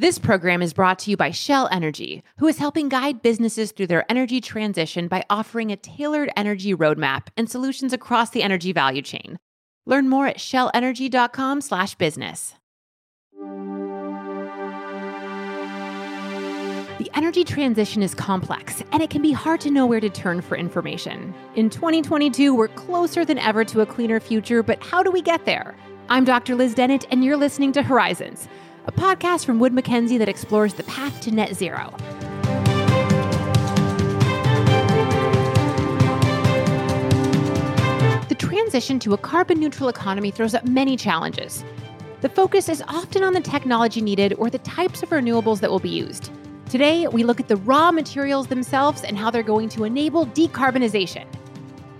This program is brought to you by Shell Energy, who is helping guide businesses through their energy transition by offering a tailored energy roadmap and solutions across the energy value chain. Learn more at shellenergy.com/business. The energy transition is complex, and it can be hard to know where to turn for information. In 2022, we're closer than ever to a cleaner future, but how do we get there? I'm Dr. Liz Dennett, and you're listening to Horizons a podcast from Wood Mackenzie that explores the path to net zero. The transition to a carbon neutral economy throws up many challenges. The focus is often on the technology needed or the types of renewables that will be used. Today, we look at the raw materials themselves and how they're going to enable decarbonization.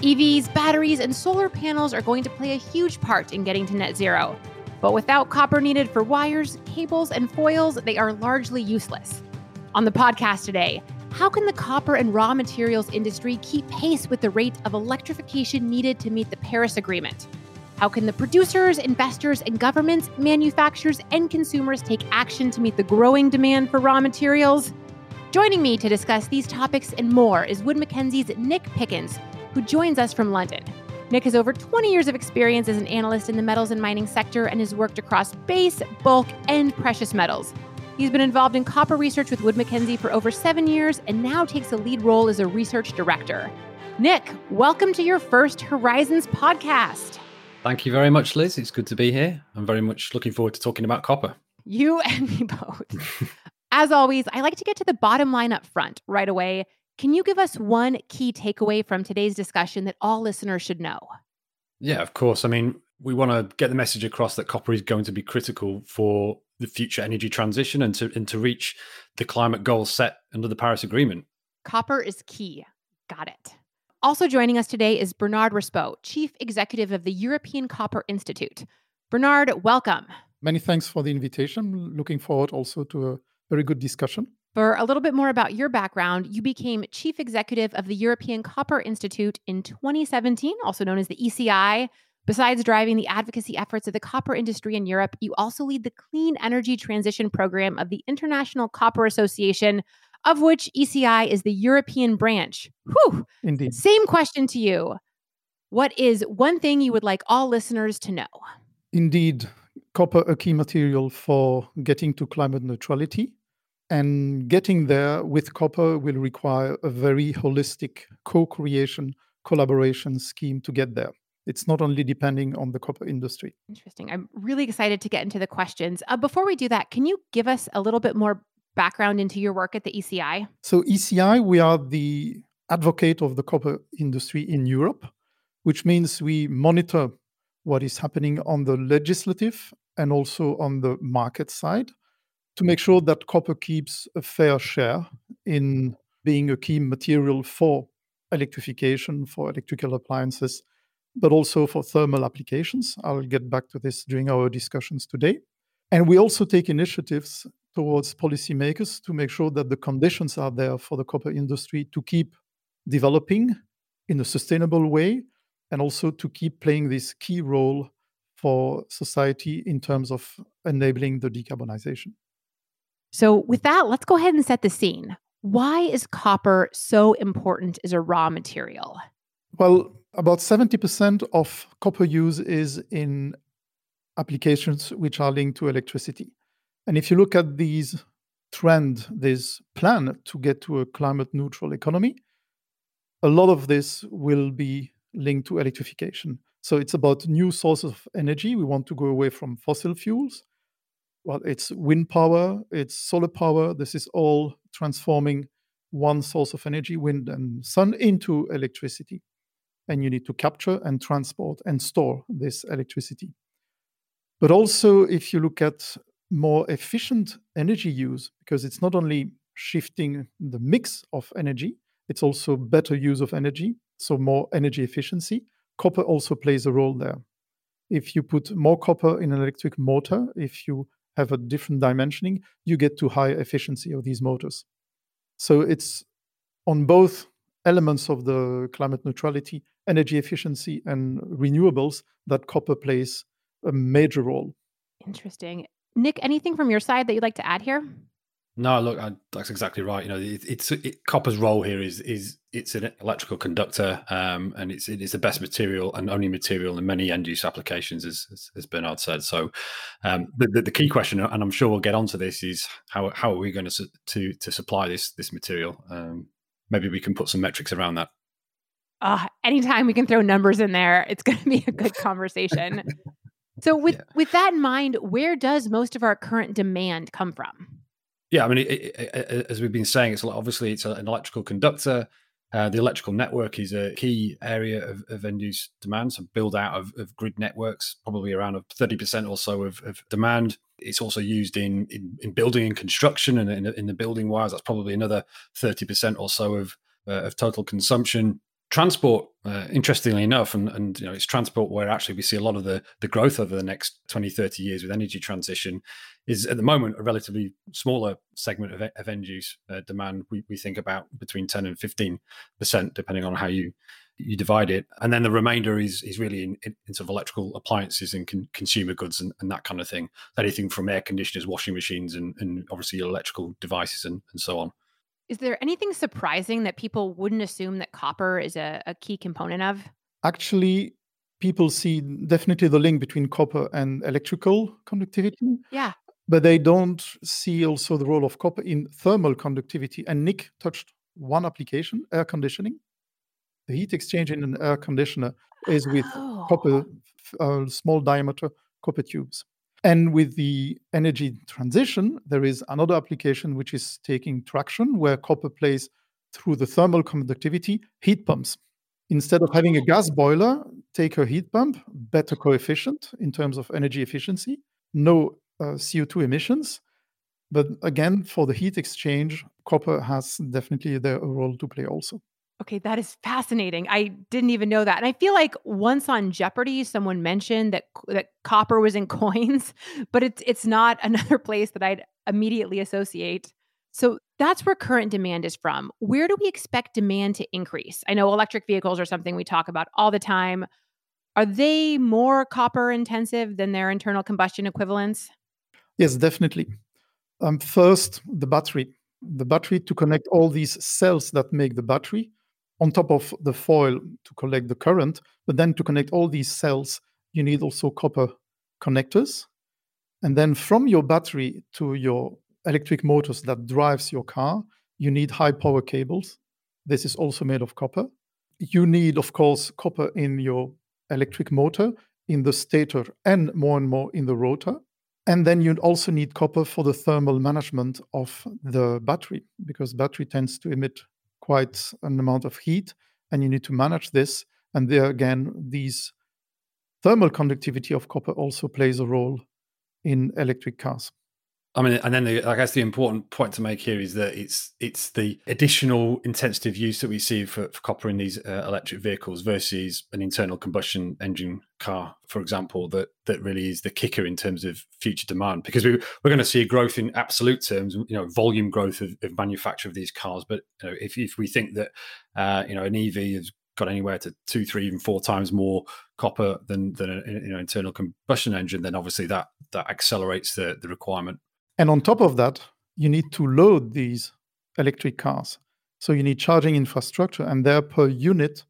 EVs, batteries, and solar panels are going to play a huge part in getting to net zero. But without copper needed for wires, cables, and foils, they are largely useless. On the podcast today, how can the copper and raw materials industry keep pace with the rate of electrification needed to meet the Paris Agreement? How can the producers, investors, and governments, manufacturers, and consumers take action to meet the growing demand for raw materials? Joining me to discuss these topics and more is Wood Mackenzie's Nick Pickens, who joins us from London. Nick has over 20 years of experience as an analyst in the metals and mining sector and has worked across base, bulk, and precious metals. He's been involved in copper research with Wood Mackenzie for over seven years and now takes a lead role as a research director. Nick, welcome to your first Horizons podcast. Thank you very much, Liz. It's good to be here. I'm very much looking forward to talking about copper. You and me both. As always, I like to get to the bottom line up front right away can you give us one key takeaway from today's discussion that all listeners should know? Yeah, of course. I mean, we want to get the message across that copper is going to be critical for the future energy transition and to and to reach the climate goals set under the Paris Agreement. Copper is key. Got it. Also joining us today is Bernard Respaut, Chief Executive of the European Copper Institute. Bernard, welcome. Many thanks for the invitation. Looking forward also to a very good discussion. For a little bit more about your background, you became chief executive of the European Copper Institute in 2017, also known as the ECI. Besides driving the advocacy efforts of the copper industry in Europe, you also lead the Clean Energy Transition Program of the International Copper Association, of which ECI is the European branch. Whew. Indeed. Same question to you. What is one thing you would like all listeners to know? Indeed, copper a key material for getting to climate neutrality and getting there with copper will require a very holistic co creation, collaboration scheme to get there. It's not only depending on the copper industry. Interesting. I'm really excited to get into the questions. Uh, before we do that, can you give us a little bit more background into your work at the ECI? So, ECI, we are the advocate of the copper industry in Europe, which means we monitor what is happening on the legislative and also on the market side to make sure that copper keeps a fair share in being a key material for electrification, for electrical appliances, but also for thermal applications. I'll get back to this during our discussions today. And we also take initiatives towards policymakers to make sure that the conditions are there for the copper industry to keep developing in a sustainable way and also to keep playing this key role for society in terms of enabling the decarbonization. So, with that, let's go ahead and set the scene. Why is copper so important as a raw material? Well, about 70% of copper use is in applications which are linked to electricity. And if you look at these trend, this plan to get to a climate neutral economy, a lot of this will be linked to electrification. So it's about new sources of energy. We want to go away from fossil fuels well, it's wind power, it's solar power. This is all transforming one source of energy, wind and sun, into electricity. And you need to capture and transport and store this electricity. But also, if you look at more efficient energy use, because it's not only shifting the mix of energy, it's also better use of energy, so more energy efficiency. Copper also plays a role there. If you put more copper in an electric motor, if you have a different dimensioning, you get to higher efficiency of these motors. So it's on both elements of the climate neutrality, energy efficiency, and renewables that copper plays a major role. Interesting. Nick, anything from your side that you'd like to add here? No, look, I, that's exactly right. You know, it, it's it, copper's role here is is it's an electrical conductor, um, and it's it is the best material and only material in many end use applications, as, as, as Bernard said. So, um, the, the, the key question, and I'm sure we'll get onto this, is how how are we going to to to supply this this material? Um, maybe we can put some metrics around that. Uh, anytime we can throw numbers in there, it's going to be a good conversation. so, with yeah. with that in mind, where does most of our current demand come from? Yeah, I mean, it, it, as we've been saying, it's obviously it's an electrical conductor. Uh, the electrical network is a key area of, of end use demand. So build out of, of, grid networks, probably around a thirty percent or so of, of, demand. It's also used in in, in building and construction, and in, in, the building wires, that's probably another thirty percent or so of uh, of total consumption transport uh, interestingly enough and, and you know it's transport where actually we see a lot of the the growth over the next 20 30 years with energy transition is at the moment a relatively smaller segment of, of end use uh, demand. We, we think about between 10 and 15 percent depending on how you you divide it. And then the remainder is is really in, in, in sort of electrical appliances and con- consumer goods and, and, that kind of thing. Anything from air conditioners washing machines and, and obviously electrical devices and, and so on is there anything surprising that people wouldn't assume that copper is a, a key component of? Actually, people see definitely the link between copper and electrical conductivity. Yeah. But they don't see also the role of copper in thermal conductivity. And Nick touched one application, air conditioning. The heat exchange in an air conditioner is with oh. copper, uh, small diameter copper tubes. And with the energy transition, there is another application which is taking traction where copper plays through the thermal conductivity heat pumps. Instead of having a gas boiler, take a heat pump, better coefficient in terms of energy efficiency, no uh, CO2 emissions. But again, for the heat exchange, copper has definitely a role to play also. Okay, that is fascinating. I didn't even know that. And I feel like once on Jeopardy someone mentioned that that copper was in coins, but it's it's not another place that I'd immediately associate. So that's where current demand is from. Where do we expect demand to increase? I know electric vehicles are something we talk about all the time. Are they more copper intensive than their internal combustion equivalents? Yes, definitely. Um, first, the battery. The battery to connect all these cells that make the battery on top of the foil to collect the current, but then to connect all these cells, you need also copper connectors. And then from your battery to your electric motors that drives your car, you need high power cables. This is also made of copper. You need, of course, copper in your electric motor, in the stator, and more and more in the rotor. And then you also need copper for the thermal management of the battery, because battery tends to emit quite an amount of heat, and you need to manage this. And there again, these thermal conductivity of copper also plays a role in electric cars. I mean, and then the, I guess the important point to make here is that it's it's the additional intensive use that we see for, for copper in these uh, electric vehicles versus an internal combustion engine car, for example, that that really is the kicker in terms of future demand. Because we we're going to see a growth in absolute terms, you know, volume growth of, of manufacture of these cars. But you know, if if we think that uh, you know an EV has got anywhere to two, three, even four times more copper than than an you know, internal combustion engine, then obviously that that accelerates the the requirement and on top of that, you need to load these electric cars. So you need charging infrastructure, and there per unit,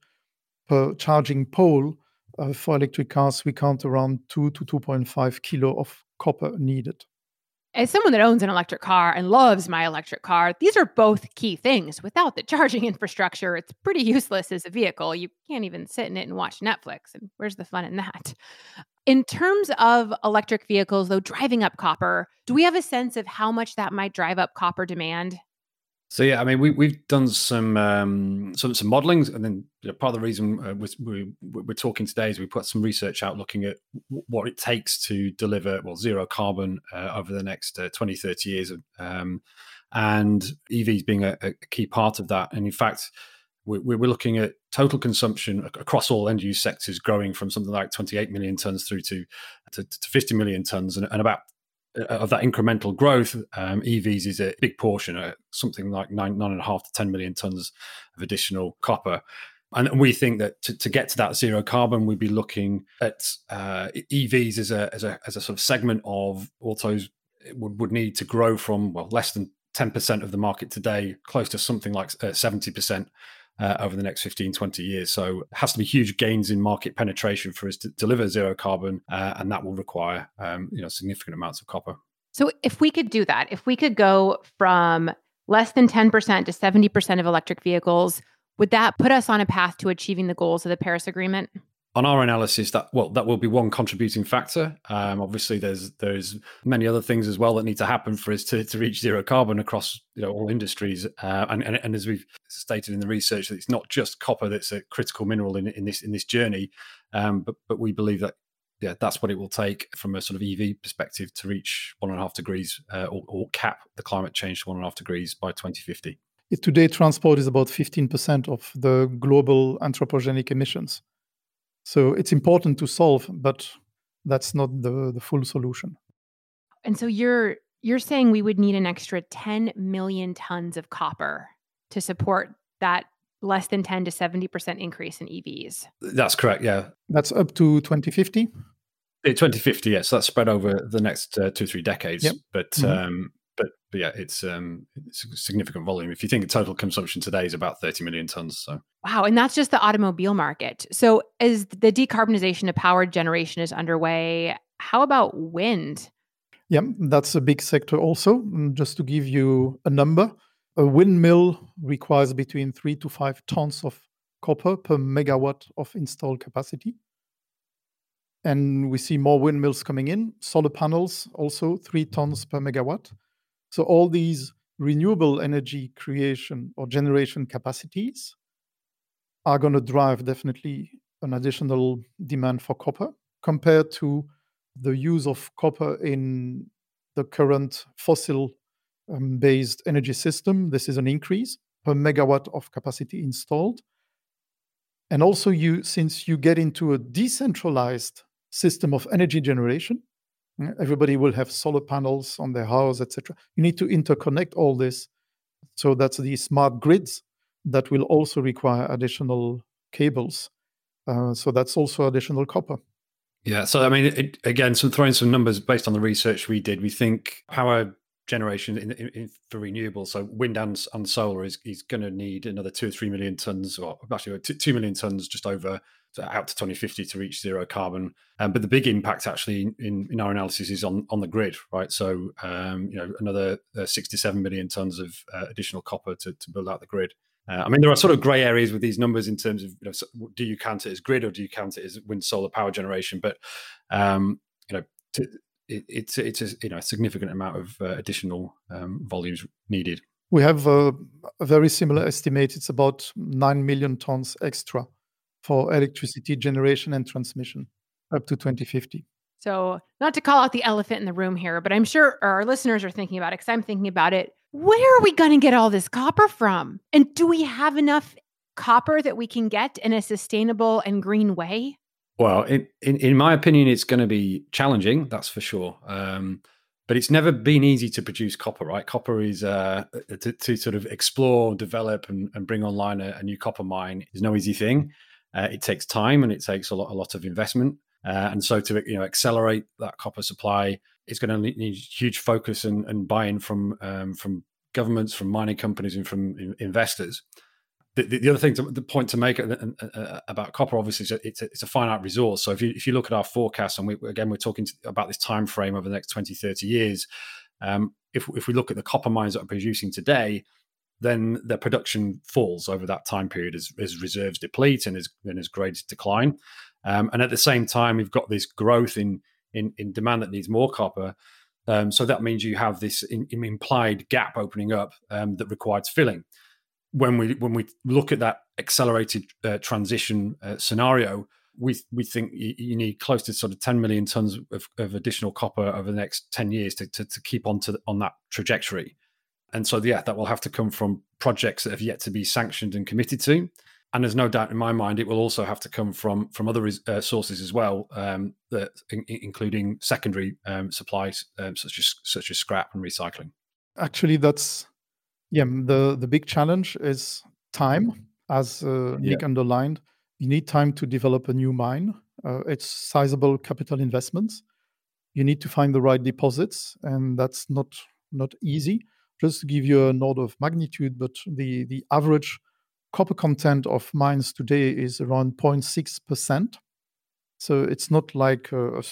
per charging pole uh, for electric cars, we count around 2 to 2.5 kilo of copper needed. As someone that owns an electric car and loves my electric car, these are both key things. Without the charging infrastructure, it's pretty useless as a vehicle. You can't even sit in it and watch Netflix. And where's the fun in that? In terms of electric vehicles, though, driving up copper, do we have a sense of how much that might drive up copper demand? So yeah, I mean, we we've done some um, some some modelling, and then you know, part of the reason uh, we, we're talking today is we put some research out looking at what it takes to deliver well zero carbon uh, over the next uh, 20, 30 years, um, and EVs being a, a, key part of that. And in fact, we're, looking at total consumption across all end use sectors growing from something like 28 million tons through to, to, to 50 million tons, and, and about uh, of that incremental growth, um, EVs is a big portion, uh, something like nine nine and a half to ten million tons of additional copper. And we think that to, to get to that zero carbon, we'd be looking at uh, EVs as a, as, a, as a sort of segment of autos would, would need to grow from, well, less than 10% of the market today, close to something like uh, 70% uh, over the next 15, 20 years. So it has to be huge gains in market penetration for us to deliver zero carbon, uh, and that will require um, you know significant amounts of copper. So if we could do that, if we could go from less than 10% to 70% of electric vehicles, would that put us on a path to achieving the goals of the Paris Agreement? On our analysis that well that will be one contributing factor. Um, obviously there's there's many other things as well that need to happen for us to, to reach zero carbon across you know all industries. Uh, and, and, and as we've stated in the research that it's not just copper that's a critical mineral in, in this in this journey. Um, but but we believe that yeah that's what it will take from a sort of ev perspective to reach one and a half degrees uh, or, or cap the climate change to one and a half degrees by 2050 Today, transport is about 15% of the global anthropogenic emissions. So it's important to solve, but that's not the, the full solution. And so you're you're saying we would need an extra 10 million tons of copper to support that less than 10 to 70% increase in EVs. That's correct, yeah. That's up to 2050. 2050, yes. That's spread over the next uh, two, three decades. Yep. But mm-hmm. um, but, but yeah, it's um, it's a significant volume. If you think the total consumption today is about 30 million tons, so wow, and that's just the automobile market. So as the decarbonization of power generation is underway, how about wind? Yeah, that's a big sector also. Mm, just to give you a number, a windmill requires between three to five tons of copper per megawatt of installed capacity. And we see more windmills coming in. Solar panels also three tons per megawatt. So all these renewable energy creation or generation capacities are going to drive definitely an additional demand for copper compared to the use of copper in the current fossil um, based energy system. This is an increase per megawatt of capacity installed. And also, you since you get into a decentralized system of energy generation, Everybody will have solar panels on their house, etc. You need to interconnect all this. So that's the smart grids that will also require additional cables. Uh, so that's also additional copper. Yeah. So I mean, it, again, some throwing some numbers based on the research we did. We think power generation in, in, for renewables, so wind and, and solar, is, is going to need another two or three million tons, or actually two, two million tons, just over out to 2050 to reach zero carbon. Um, but the big impact actually in, in our analysis is on, on the grid, right? So, um, you know, another uh, 67 million tons of uh, additional copper to, to build out the grid. Uh, I mean, there are sort of grey areas with these numbers in terms of, you know, do you count it as grid or do you count it as wind solar power generation? But, um, you know, to, it, it's it's a, you know a significant amount of uh, additional um, volumes needed. We have a, a very similar estimate. It's about nine million tons extra for electricity generation and transmission up to 2050. So, not to call out the elephant in the room here, but I'm sure our listeners are thinking about it because I'm thinking about it. Where are we going to get all this copper from? And do we have enough copper that we can get in a sustainable and green way? Well, in, in, in my opinion, it's going to be challenging, that's for sure. Um, but it's never been easy to produce copper, right? Copper is uh, to, to, sort of explore, develop, and, and bring online a, a, new copper mine is no easy thing. Uh, it takes time and it takes a lot, a lot of investment. Uh, and so to you know accelerate that copper supply, it's going to need huge focus and, and buy-in from um, from governments, from mining companies, and from investors. The, the, other thing, to, the point to make about copper, obviously, is it's a, it's a finite resource. So if you if you look at our forecast, and we, again we're talking about this time frame over the next 20, 30 years, um, if if we look at the copper mines that are producing today, then their production falls over that time period as, as reserves deplete and as, and as grades decline. Um, and at the same time, we've got this growth in, in, in demand that needs more copper. Um, so that means you have this in, implied gap opening up um, that requires filling. When we when we look at that accelerated uh, transition uh, scenario, we we think you, you, need close to sort of 10 million tons of, of additional copper over the next 10 years to, to, to keep on to on that trajectory. And so, yeah, that will have to come from projects that have yet to be sanctioned and committed to. And there's no doubt in my mind it will also have to come from from other uh, sources as well, um, that, in, including secondary um, supplies um, such as such as scrap and recycling. Actually, that's yeah. The the big challenge is time. as uh, Nick yeah. underlined, you need time to develop a new mine. Uh, it's sizable capital investments. You need to find the right deposits, and that's not not easy. Just to give you an order of magnitude, but the the average copper content of mines today is around 0.6 percent. So it's not like uh,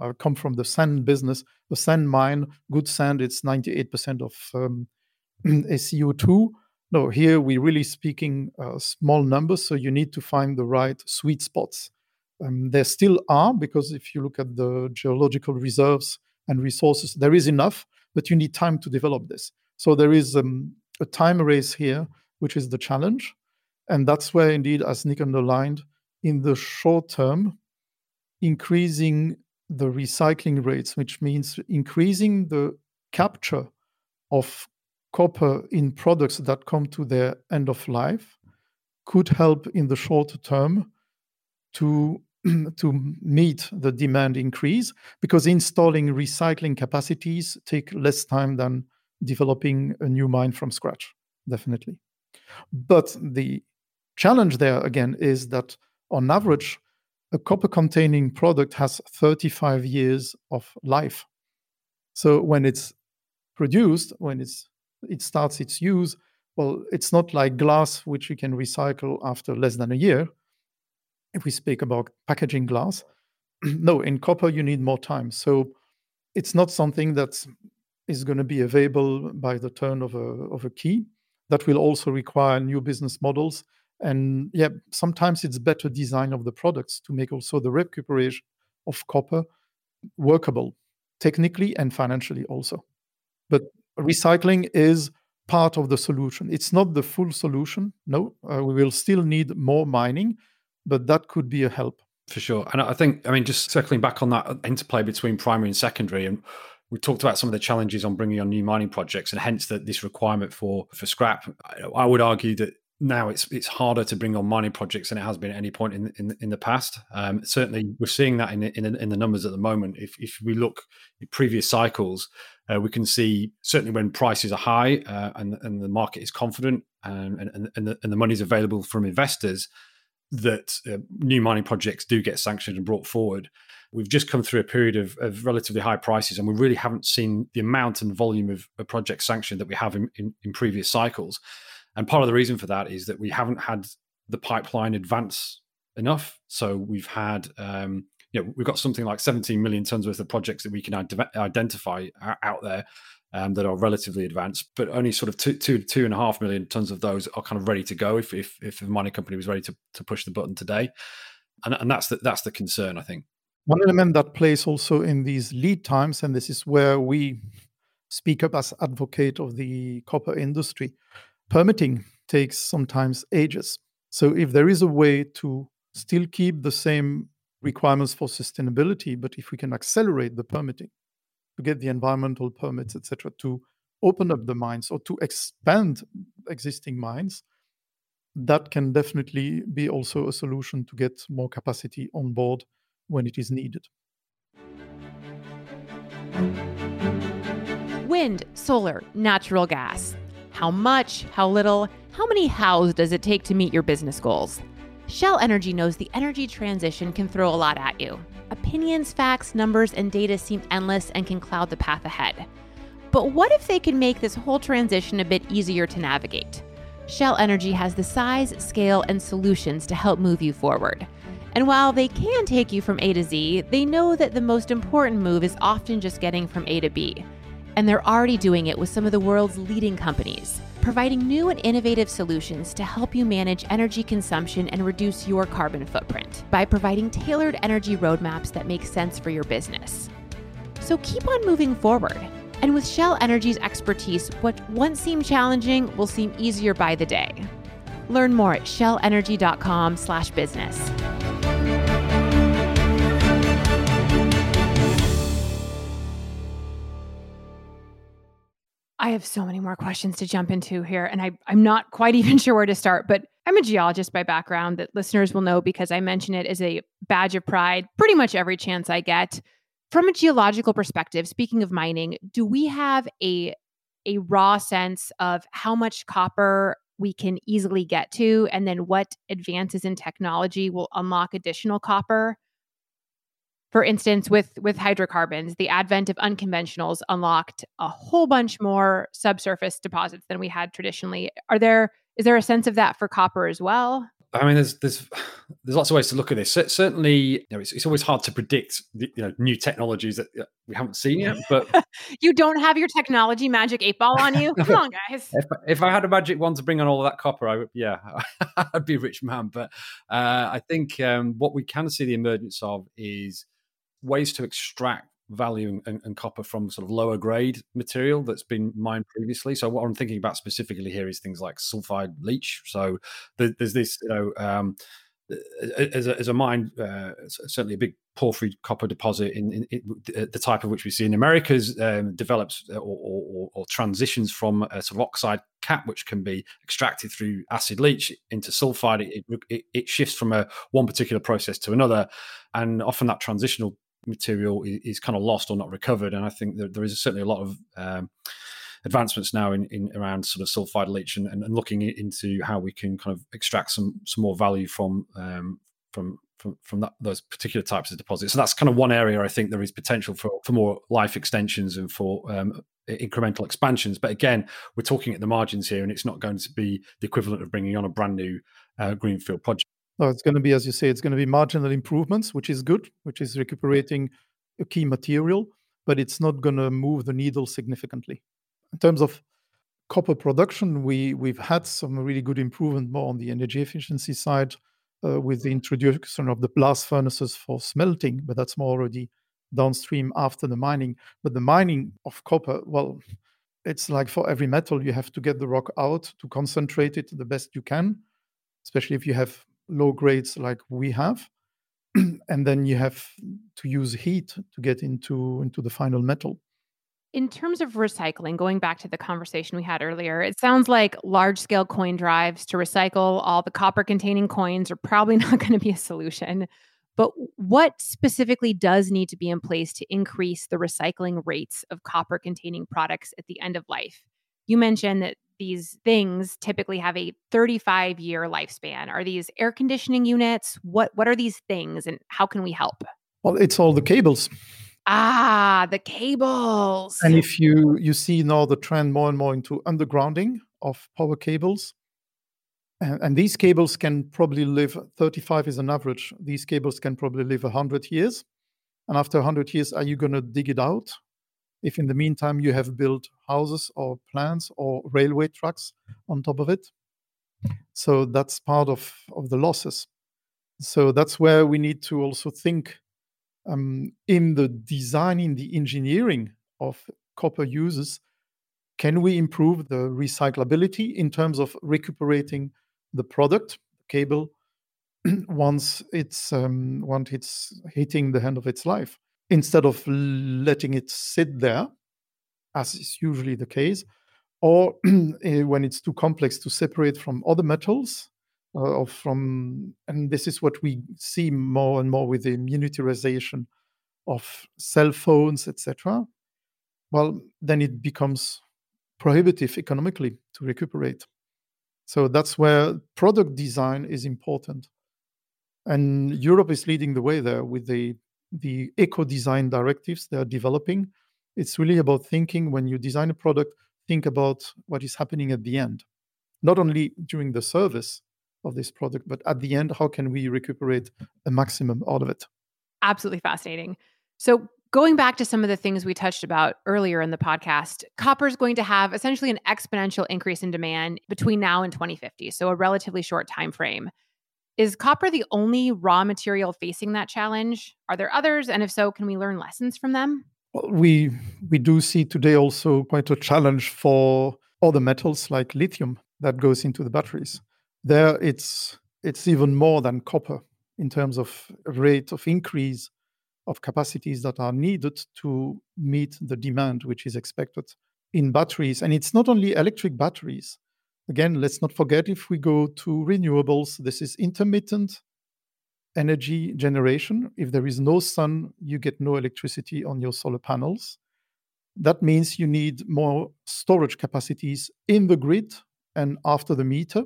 I come from the sand business. The sand mine, good sand, it's 98% of um, SiO2. No, here we're really speaking uh, small numbers, so you need to find the right sweet spots. Um, there still are, because if you look at the geological reserves and resources, there is enough, but you need time to develop this. So there is um, a time race here, which is the challenge. And that's where, indeed, as Nick underlined, in the short term, increasing the recycling rates, which means increasing the capture of copper in products that come to their end of life, could help in the short term to to meet the demand increase because installing recycling capacities take less time than developing a new mine from scratch definitely but the challenge there again is that on average a copper containing product has 35 years of life. So when it's produced, when it's it starts its use, well, it's not like glass which you can recycle after less than a year. If we speak about packaging glass, no, in copper you need more time. So it's not something that is going to be available by the turn of a of a key. That will also require new business models and yeah, sometimes it's better design of the products to make also the recuperation of copper workable technically and financially also. But recycling is part of the solution. It's not the full solution. No, uh, we will still need more mining, but that could be a help. For sure. And I think, I mean, just circling back on that interplay between primary and secondary, and we talked about some of the challenges on bringing on new mining projects, and hence that this requirement for for scrap. I would argue that now it's it's harder to bring on mining projects than it has been at any point in in, in the past. Um, certainly, we're seeing that in in, in the numbers at the moment. If if we look at previous cycles, uh, we can see certainly when prices are high uh, and and the market is confident and and and the, and the money is available from investors, that uh, new mining projects do get sanctioned and brought forward. We've just come through a period of, of relatively high prices, and we really haven't seen the amount and volume of, of projects sanctioned that we have in, in, in previous cycles. And part of the reason for that is that we haven't had the pipeline advance enough. So we've had, um, you know, we've got something like 17 million tons worth of projects that we can identify out there um, that are relatively advanced, but only sort of two, two, two and a half million tons of those are kind of ready to go if if, if a mining company was ready to, to push the button today. And, and that's the, that's the concern, I think. One element that plays also in these lead times, and this is where we speak up as advocate of the copper industry, permitting takes sometimes ages. So if there is a way to still keep the same requirements for sustainability, but if we can accelerate the permitting to get the environmental permits, etc., to open up the mines or to expand existing mines, that can definitely be also a solution to get more capacity on board when it is needed. Wind, solar, natural gas. How much? How little? How many hows does it take to meet your business goals? Shell Energy knows the energy transition can throw a lot at you. Opinions, facts, numbers, and data seem endless and can cloud the path ahead. But what if they can make this whole transition a bit easier to navigate? Shell Energy has the size, scale, and solutions to help move you forward. And while they can take you from A to Z, they know that the most important move is often just getting from A to B and they're already doing it with some of the world's leading companies, providing new and innovative solutions to help you manage energy consumption and reduce your carbon footprint by providing tailored energy roadmaps that make sense for your business. So keep on moving forward. And with Shell Energy's expertise, what once seemed challenging will seem easier by the day. Learn more at shellenergy.com/business. I have so many more questions to jump into here, and I, I'm not quite even sure where to start. But I'm a geologist by background that listeners will know because I mention it as a badge of pride pretty much every chance I get. From a geological perspective, speaking of mining, do we have a a raw sense of how much copper we can easily get to, and then what advances in technology will unlock additional copper? For instance, with, with hydrocarbons, the advent of unconventionals unlocked a whole bunch more subsurface deposits than we had traditionally. Are there is there a sense of that for copper as well? I mean, there's there's there's lots of ways to look at this. Certainly, you know, it's, it's always hard to predict the, you know new technologies that we haven't seen yet. But you don't have your technology magic eight ball on you. Come on, guys. If, if I had a magic one to bring on all of that copper, I would, yeah, I'd be a rich man. But uh, I think um, what we can see the emergence of is ways to extract value and, and, copper from sort of lower grade material that's been mined previously. So what I'm thinking about specifically here is things like sulfide leach. So there's this, you know, um, as a, as a mine, uh, certainly a big porphyry copper deposit in, in, in, the type of which we see in Americas um, develops uh, or, or, or, transitions from a sort of oxide cap, which can be extracted through acid leach into sulfide. It, it, it shifts from a one particular process to another, and often that transitional material is, kind of lost or not recovered. And I think that there is certainly a lot of um, advancements now in, in, around sort of sulfide leach and, and, looking into how we can kind of extract some some more value from um, from from, from that, those particular types of deposits. So that's kind of one area I think there is potential for, for more life extensions and for um, incremental expansions. But again, we're talking at the margins here, and it's not going to be the equivalent of bringing on a brand new uh, greenfield project. No, it's going to be, as you say, it's going to be marginal improvements, which is good, which is recuperating a key material, but it's not going to move the needle significantly. In terms of copper production, we we've had some really good improvement more on the energy efficiency side uh, with the introduction of the blast furnaces for smelting, but that's more already downstream after the mining. But the mining of copper, well, it's like for every metal, you have to get the rock out to concentrate it the best you can, especially if you have low grades like we have and then you have to use heat to get into into the final metal. In terms of recycling going back to the conversation we had earlier it sounds like large scale coin drives to recycle all the copper containing coins are probably not going to be a solution. But what specifically does need to be in place to increase the recycling rates of copper containing products at the end of life? You mentioned that these things typically have a 35 year lifespan. Are these air conditioning units? What what are these things and how can we help? Well it's all the cables. Ah the cables. And if you you see now the trend more and more into undergrounding of power cables and, and these cables can probably live 35 is an average these cables can probably live 100 years. And after 100 years are you going to dig it out if in the meantime you have built houses or plants or railway tracks on top of it. So that's part of, of the losses. So that's where we need to also think um, in the design, in the engineering of copper uses. Can we improve the recyclability in terms of recuperating the product, cable, once it's um, once it's hitting the end of its life? Instead of letting it sit there, as is usually the case, or eh, when it's too complex to separate from other metals, uh, from, and this is what we see more and more with the miniaturization of cell phones, etc. Well, then it becomes prohibitive economically to recuperate. So that's where product design is important. And Europe is leading the way there with the the eco design directives they are developing. It's really about thinking when you design a product, think about what is happening at the end, not only during the service of this product, but at the end, how can we recuperate a maximum out of it? Absolutely fascinating. So, going back to some of the things we touched about earlier in the podcast, copper is going to have essentially an exponential increase in demand between now and 2050, so a relatively short time frame. Is copper the only raw material facing that challenge? Are there others? And if so, can we learn lessons from them? Well, we we do see today also quite a challenge for other metals like lithium that goes into the batteries. There it's it's even more than copper in terms of rate of increase of capacities that are needed to meet the demand which is expected in batteries. And it's not only electric batteries. Again, let's not forget if we go to renewables, this is intermittent energy generation. If there is no sun, you get no electricity on your solar panels. That means you need more storage capacities in the grid and after the meter.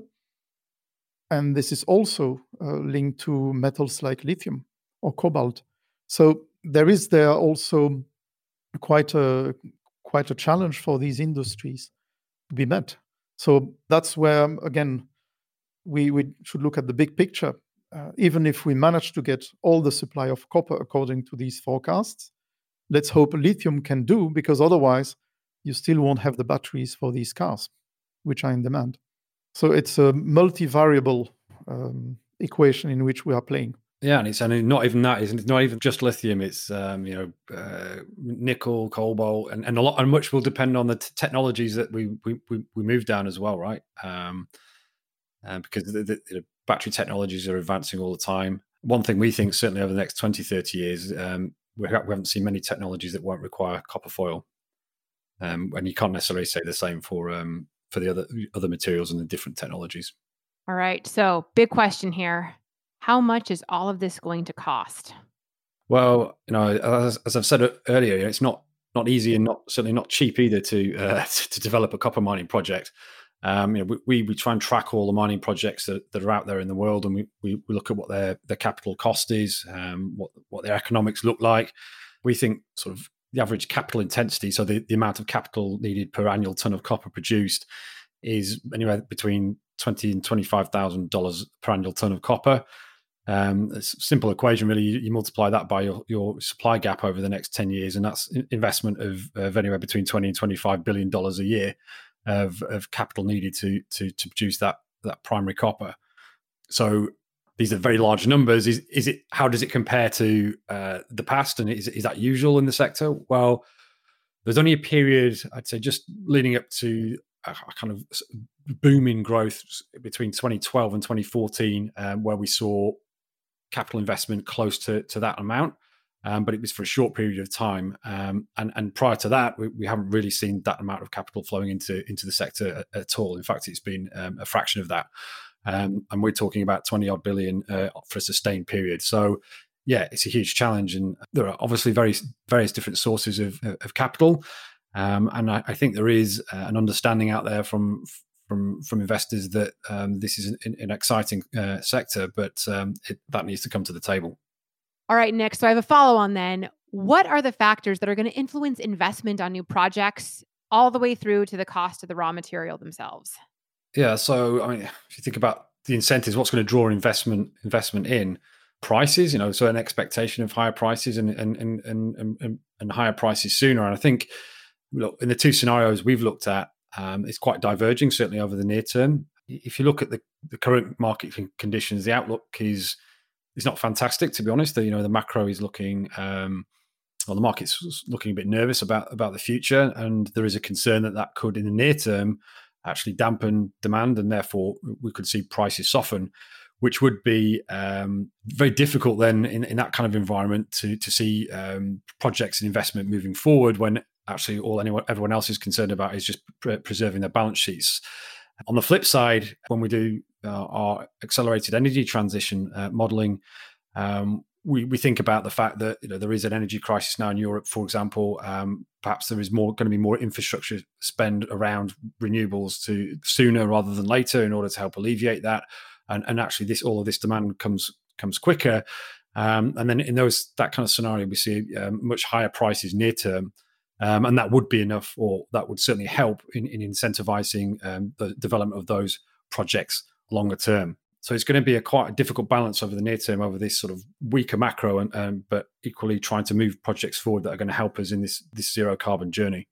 And this is also uh, linked to metals like lithium or cobalt. So there is there also quite a quite a challenge for these industries to be met. So that's where again we, we should look at the big picture. Uh, even if we manage to get all the supply of copper according to these forecasts, let's hope lithium can do because otherwise you still won't have the batteries for these cars, which are in demand. So it's a multivariable um, equation in which we are playing. Yeah, and it's and not even that. It's not even just lithium. It's um, you know uh, nickel, cobalt, and, and a lot, and much will depend on the t- technologies that we, we we move down as well, right? Um, uh, because the, the, the, battery technologies are advancing all the time. One thing we think certainly over the next 20, 30 years, um, we, ha- we haven't seen many technologies that won't require copper foil, um, and you can't necessarily say the same for um, for the other other materials and the different technologies. All right. So, big question here how much is all of this going to cost? Well, you know, as, as I've said earlier, it's not not easy and not certainly not cheap either to uh, to develop a copper mining project. Um, you know, we, we try and track all the mining projects that, that are out there in the world, and we, we, we look at what their their capital cost is, um, what what their economics look like. We think sort of the average capital intensity, so the, the amount of capital needed per annual ton of copper produced, is anywhere between twenty and twenty five thousand dollars per annual ton of copper. Um, it's a simple equation, really. You, you, multiply that by your, your supply gap over the next 10 years, and that's investment of, of anywhere between 20 and 25 billion dollars a year of, of capital needed to, to, to produce that, that primary copper. So these are very large numbers. Is, is it, how does it compare to uh, the past? And is, is that usual in the sector? Well, there's only a period, I'd say, just leading up to a, kind of booming growth between 2012 and 2014, um, where we saw capital investment close to, to that amount. Um, but it was for a short period of time. Um, and, and prior to that, we, we, haven't really seen that amount of capital flowing into, into the sector at, at all. In fact, it's been um, a fraction of that. Um, and we're talking about 20 odd billion uh, for a sustained period. So, yeah, it's a huge challenge. And there are obviously various, various different sources of, of capital. Um, and I, I, think there is uh, an understanding out there from from from investors that um, this is an, an exciting uh, sector, but um, it, that needs to come to the table. All right, Nick. So I have a follow on then. What are the factors that are going to influence investment on new projects all the way through to the cost of the raw material themselves? Yeah. So I mean, if you think about the incentives, what's going to draw investment investment in? Prices, you know, so an expectation of higher prices and and and and, and, and higher prices sooner. And I think, look, in the two scenarios we've looked at, um, it's quite diverging, certainly over the near term. If you look at the, the current market conditions, the outlook is is not fantastic, to be honest. The, you know, the macro is looking, um, well, the market's looking a bit nervous about about the future, and there is a concern that that could, in the near term, actually dampen demand, and therefore we could see prices soften, which would be um, very difficult then in, in that kind of environment to to see um, projects and investment moving forward when actually all anyone everyone else is concerned about is just pre- preserving their balance sheets. On the flip side, when we do uh, our accelerated energy transition uh, modeling, um, we, we think about the fact that you know there is an energy crisis now in Europe, for example. Um, perhaps there is more going to be more infrastructure spend around renewables to sooner rather than later in order to help alleviate that. And, and actually, this all of this demand comes comes quicker. Um, and then in those that kind of scenario, we see um, much higher prices near term. Um, and that would be enough, or that would certainly help in, in incentivizing um, the development of those projects longer term. So it's going to be a quite a difficult balance over the near term, over this sort of weaker macro, and um, but equally trying to move projects forward that are going to help us in this this zero carbon journey.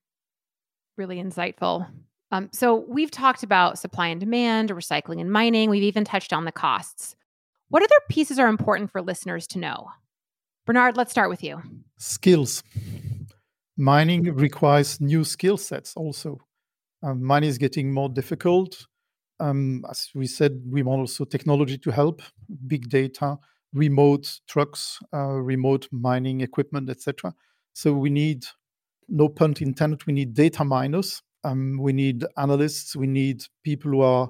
Really insightful. Um, so we've talked about supply and demand, recycling and mining. We've even touched on the costs. What other pieces are important for listeners to know? Bernard, let's start with you. Skills mining requires new skill sets also. Um, mining is getting more difficult. Um, as we said, we want also technology to help, big data, remote trucks, uh, remote mining equipment, etc. So we need, no pun intended, we need data miners. Um, we need analysts. We need people who are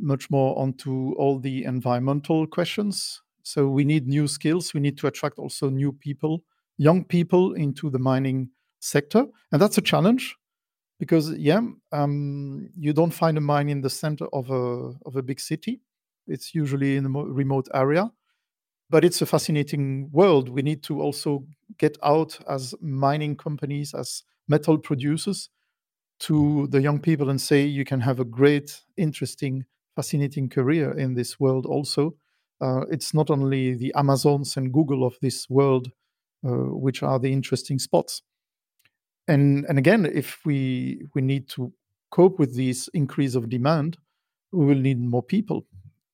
much more onto all the environmental questions. So we need new skills. We need to attract also new people, young people into the mining sector. And that's a challenge because yeah, um, you don't find a mine in the center of a of a big city. It's usually in a remote area, but it's a fascinating world. We need to also get out as mining companies, as metal producers, to the young people and say you can have a great, interesting, fascinating career in this world. Also, uh, it's not only the Amazons and Google of this world uh, which are the interesting spots and and again if we we need to cope with this increase of demand we will need more people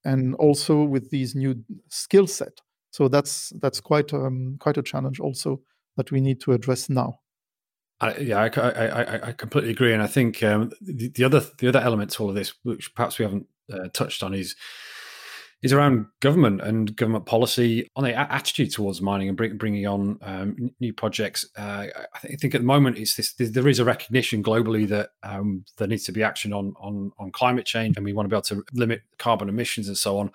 and also with these new skill set. So that's that's quite um, quite a challenge also that we need to address now. I, yeah, I, I, I, completely agree, and I think um, the, the, other the other element to all of this, which perhaps we haven't uh, touched on, is is around government and government policy on the attitude towards mining and bring, bringing on um, new projects. Uh, I think at the moment it's this, there is a recognition globally that um, there needs to be action on, on on climate change, and we want to be able to limit carbon emissions and so on.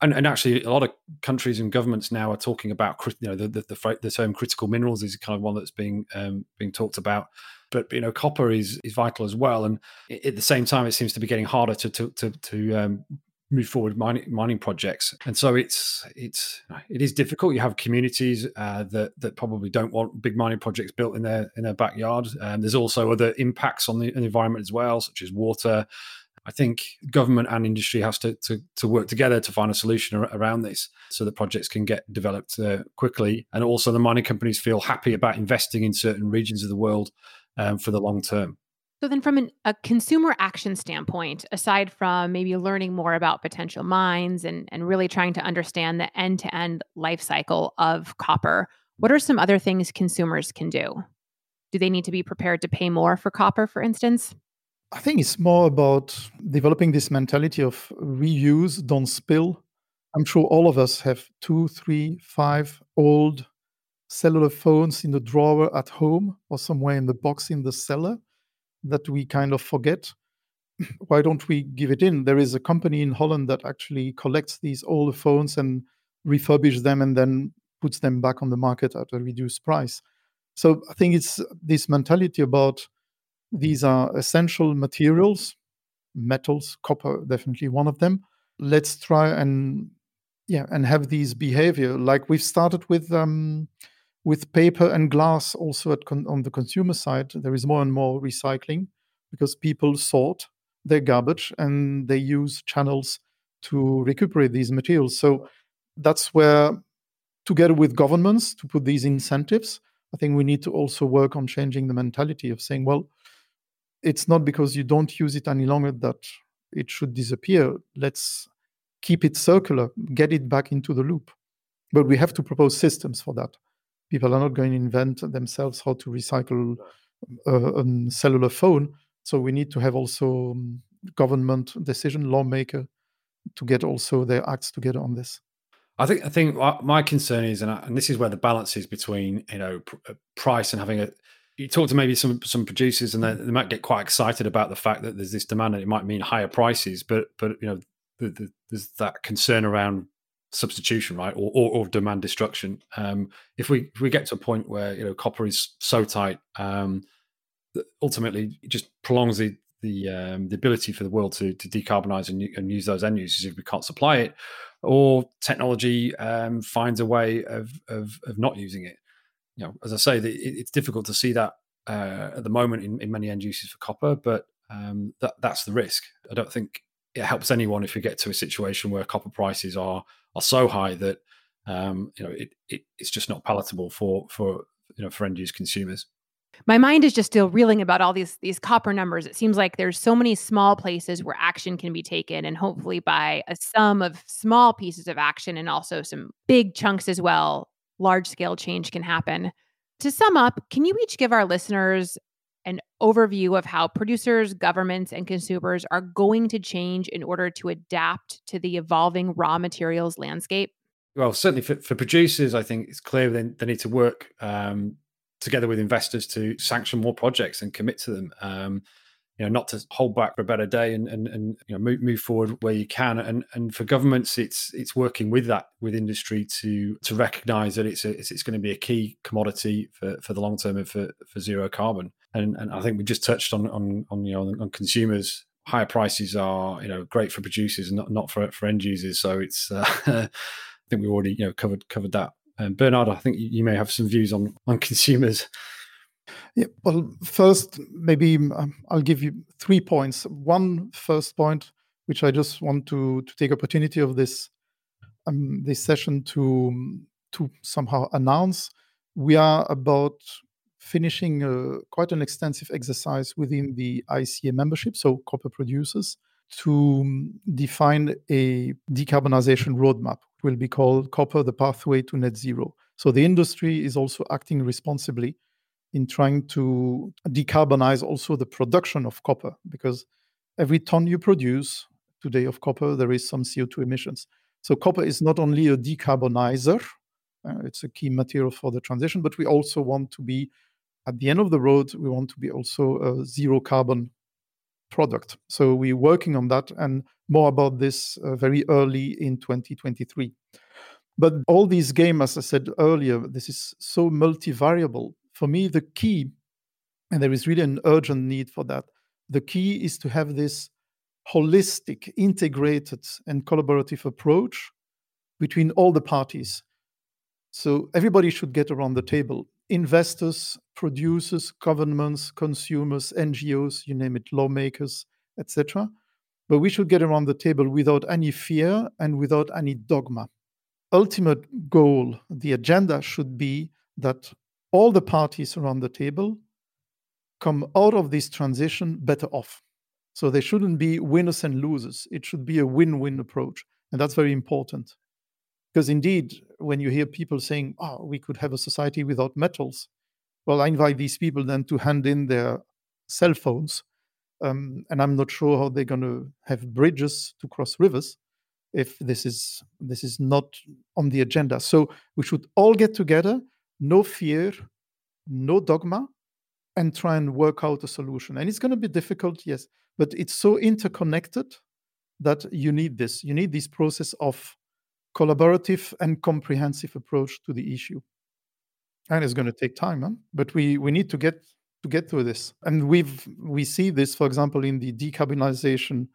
And, and actually, a lot of countries and governments now are talking about you know the the, the, the term critical minerals is kind of one that's being um, being talked about but you know copper is is vital as well and at the same time it seems to be getting harder to to to, to um, move forward mining mining projects and so it's it's it is difficult you have communities uh, that that probably don't want big mining projects built in their in their backyard and there's also other impacts on the, on the environment as well such as water I think government and industry has to, to, to work together to find a solution around this so that projects can get developed uh, quickly. And also, the mining companies feel happy about investing in certain regions of the world um, for the long term. So then, from an, a consumer action standpoint, aside from maybe learning more about potential mines and and really trying to understand the end to end life cycle of copper, what are some other things consumers can do? Do they need to be prepared to pay more for copper, for instance? I think it's more about developing this mentality of reuse, don't spill. I'm sure all of us have two, three, five old cellular phones in the drawer at home or somewhere in the box in the cellar that we kind of forget. Why don't we give it in? There is a company in Holland that actually collects these old phones and refurbishes them and then puts them back on the market at a reduced price. So I think it's this mentality about these are essential materials, metals, copper definitely one of them. Let's try and yeah, and have these behavior like we've started with um, with paper and glass also con- on the consumer side there is more and more recycling because people sort their garbage and they use channels to recuperate these materials. So that's where together with governments to put these incentives i think we need to also work on changing the mentality of saying well it's not because you don't use it any longer that it should disappear. Let's keep it circular get it back into the loop. But we have to propose systems for that people are not going to invent themselves how to recycle a, uh, a cellular phone. So we need to have also um, government decision lawmaker to get also their acts together on this. I think I think my concern is, and, I, and this is where the balance is between you know pr- uh, price and having a. You talk to maybe some some producers, and they, they, might get quite excited about the fact that there's this demand, and it might mean higher prices. But but you know the, the, there's that concern around substitution, right, or, or, or demand destruction. Um, if we if we get to a point where you know copper is so tight, um, ultimately it just prolongs the the um, the ability for the world to to decarbonize and, and use those end uses if we can't supply it, or technology um, finds a way of, of of not using it. You know, as I say, the, it, it's difficult to see that uh, at the moment in, in many end uses for copper, but um, that that's the risk. I don't think it helps anyone if we get to a situation where copper prices are are so high that um, you know it, it, it's just not palatable for for you know for end use consumers. My mind is just still reeling about all these these copper numbers. It seems like there's so many small places where action can be taken, and hopefully by a sum of small pieces of action and also some big chunks as well, large scale change can happen. To sum up, can you each give our listeners an overview of how producers, governments, and consumers are going to change in order to adapt to the evolving raw materials landscape? Well, certainly for, for producers, I think it's clear they, they need to work um, together with investors to sanction more projects and commit to them. Um, you know, not to hold back for a better day and and, and you know move, move forward where you can. And and for governments, it's it's working with that with industry to to recognise that it's a, it's, it's going to be a key commodity for, for the long term and for, for zero carbon. And and I think we just touched on on on you know on consumers. Higher prices are you know great for producers and not not for for end users. So it's uh, I think we already you know covered covered that. And Bernard, I think you may have some views on on consumers. Yeah, well, first, maybe um, I'll give you three points. One first point, which I just want to to take opportunity of this um, this session to to somehow announce, we are about finishing uh, quite an extensive exercise within the ICA membership, so copper producers, to um, define a decarbonization roadmap. Will be called Copper: The Pathway to Net Zero. So the industry is also acting responsibly in trying to decarbonize also the production of copper because every ton you produce today of copper there is some co2 emissions so copper is not only a decarbonizer uh, it's a key material for the transition but we also want to be at the end of the road we want to be also a zero carbon product. So we're working on that and more about this uh, very early in 2023 but all these game as i said earlier this is so multivariable. For me, the key, and there is really an urgent need for that, the key is to have this holistic, integrated, and collaborative approach between all the parties. So everybody should get around the table investors, producers, governments, consumers, NGOs, you name it, lawmakers, etc. But we should get around the table without any fear and without any dogma. Ultimate goal, the agenda should be that all the parties around the table come out of this transition better off. So they shouldn't be winners and losers. It should be a win win approach. And that's very important. Because indeed, when you hear people saying, oh, we could have a society without metals, well, I invite these people then to hand in their cell phones. Um, and I'm not sure how they're going to have bridges to cross rivers if this is this is not on the agenda. So we should all get together no fear, no dogma, and try and work out a solution. And it's going to be difficult, yes, but it's so interconnected that you need this. You need this process of collaborative and comprehensive approach to the issue. And it's going to take time, huh? but we, we need to get to get through this. And we've we see this, for example, in the decarbonization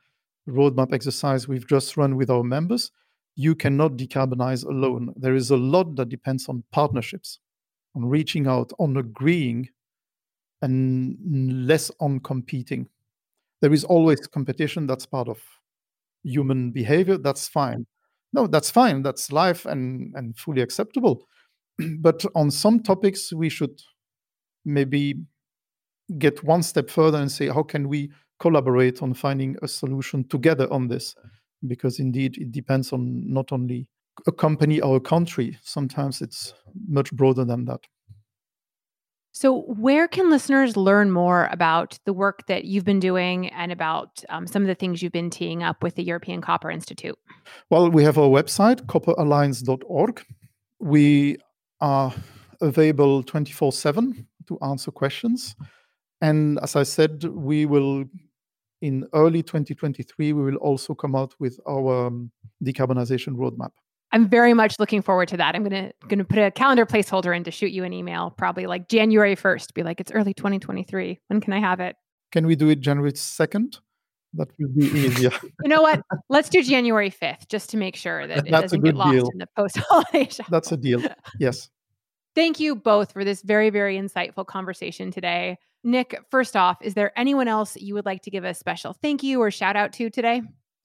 roadmap exercise we've just run with our members. You cannot decarbonize alone. There is a lot that depends on partnerships on reaching out, on agreeing, and less on competing. There is always competition. That's part of human behavior. That's fine. No, that's fine. That's life and, and fully acceptable. but on some topics, we should maybe get one step further and say, how can we collaborate on finding a solution together on this? Mm-hmm. Because indeed, it depends on not only a company or a country. Sometimes it's much broader than that. So, where can listeners learn more about the work that you've been doing and about um, some of the things you've been teeing up with the European Copper Institute? Well, we have our website, copperalliance.org. We are available 24 7 to answer questions. And as I said, we will, in early 2023, we will also come out with our um, decarbonization roadmap. I'm very much looking forward to that. I'm gonna gonna put a calendar placeholder in to shoot you an email, probably like January 1st. Be like, it's early 2023. When can I have it? Can we do it January 2nd? That would be easier. you know what? Let's do January 5th just to make sure that it That's doesn't get lost deal. in the post holiday. That's a deal. Yes. Thank you both for this very, very insightful conversation today. Nick, first off, is there anyone else you would like to give a special thank you or shout out to today?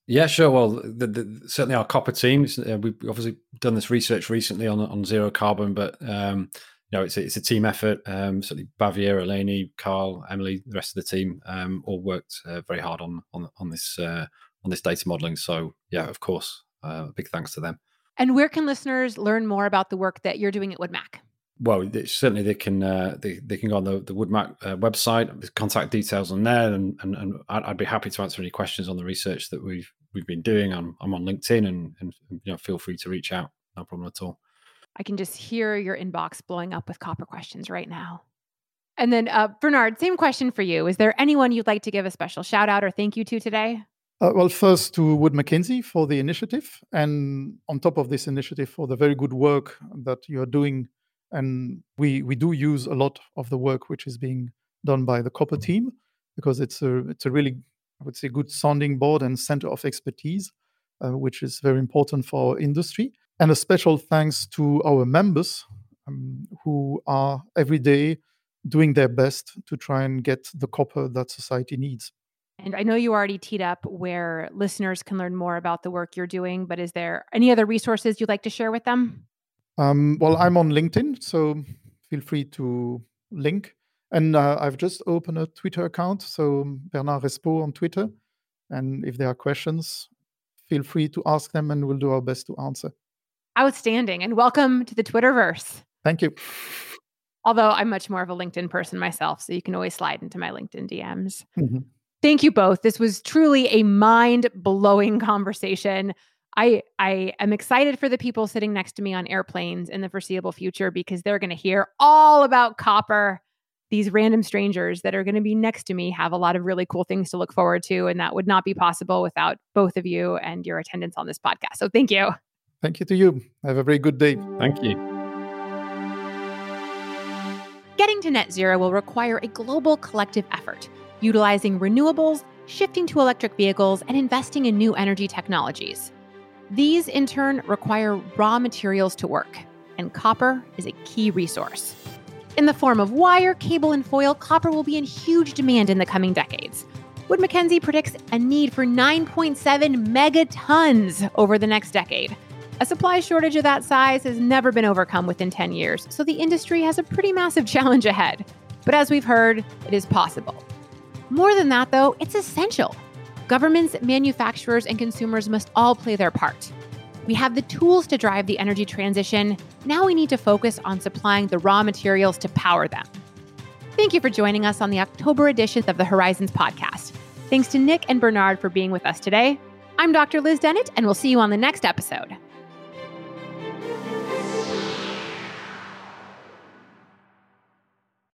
Yeah, sure. Well, the, the, certainly our copper team. Uh, we've obviously done this research recently on on zero carbon, but um, you know it's a, it's a team effort. Um, certainly, Bavier, Eleni, Carl, Emily, the rest of the team um, all worked uh, very hard on on on this uh, on this data modeling. So yeah, of course, uh, big thanks to them. And where can listeners learn more about the work that you're doing at WoodMac? well, certainly they can uh, they, they can go on the, the WoodMac uh, website. Contact details on there, and and, and I'd, I'd, be happy to answer any questions on the research that we've we've been doing. I'm I'm on LinkedIn, and and you know feel free to reach out. No problem at all. I can just hear your inbox blowing up with copper questions right now. And then uh, Bernard, same question for you. Is there anyone you'd like to give a special shout out or thank you to today? Uh, well, first to Wood Mackenzie for the initiative, and on top of this initiative for the very good work that you are doing and we we do use a lot of the work which is being done by the copper team because it's a it's a really I would say good sounding board and center of expertise, uh, which is very important for our industry. And a special thanks to our members um, who are every day doing their best to try and get the copper that society needs. And I know you already teed up where listeners can learn more about the work you're doing, but is there any other resources you'd like to share with them? Um, well, I'm on LinkedIn, so feel free to link. And uh, I've just opened a Twitter account, so Bernard Respaut on Twitter. And if there are questions, feel free to ask them, and we'll do our best to answer. Outstanding, and welcome to the Twitterverse. Thank you. Although I'm much more of a LinkedIn person myself, so you can always slide into my LinkedIn DMs. Mm-hmm. Thank you both. This was truly a mind blowing conversation. I I am excited for the people sitting next to me on airplanes in the foreseeable future because they're going to hear all about copper. These random strangers that are going to be next to me have a lot of really cool things to look forward to and that would not be possible without both of you and your attendance on this podcast. So thank you. Thank you to you. Have a very good day. Thank you. Getting to net zero will require a global collective effort, utilizing renewables, shifting to electric vehicles, and investing in new energy technologies. These, in turn, require raw materials to work, and copper is a key resource. In the form of wire, cable, and foil, copper will be in huge demand in the coming decades. Wood Mackenzie predicts a need for 9.7 megatons over the next decade. A supply shortage of that size has never been overcome within 10 years, so the industry has a pretty massive challenge ahead. But as we've heard, it is possible. More than that, though, it's essential. Governments, manufacturers, and consumers must all play their part. We have the tools to drive the energy transition. Now we need to focus on supplying the raw materials to power them. Thank you for joining us on the October edition of the Horizons podcast. Thanks to Nick and Bernard for being with us today. I'm Dr. Liz Dennett, and we'll see you on the next episode.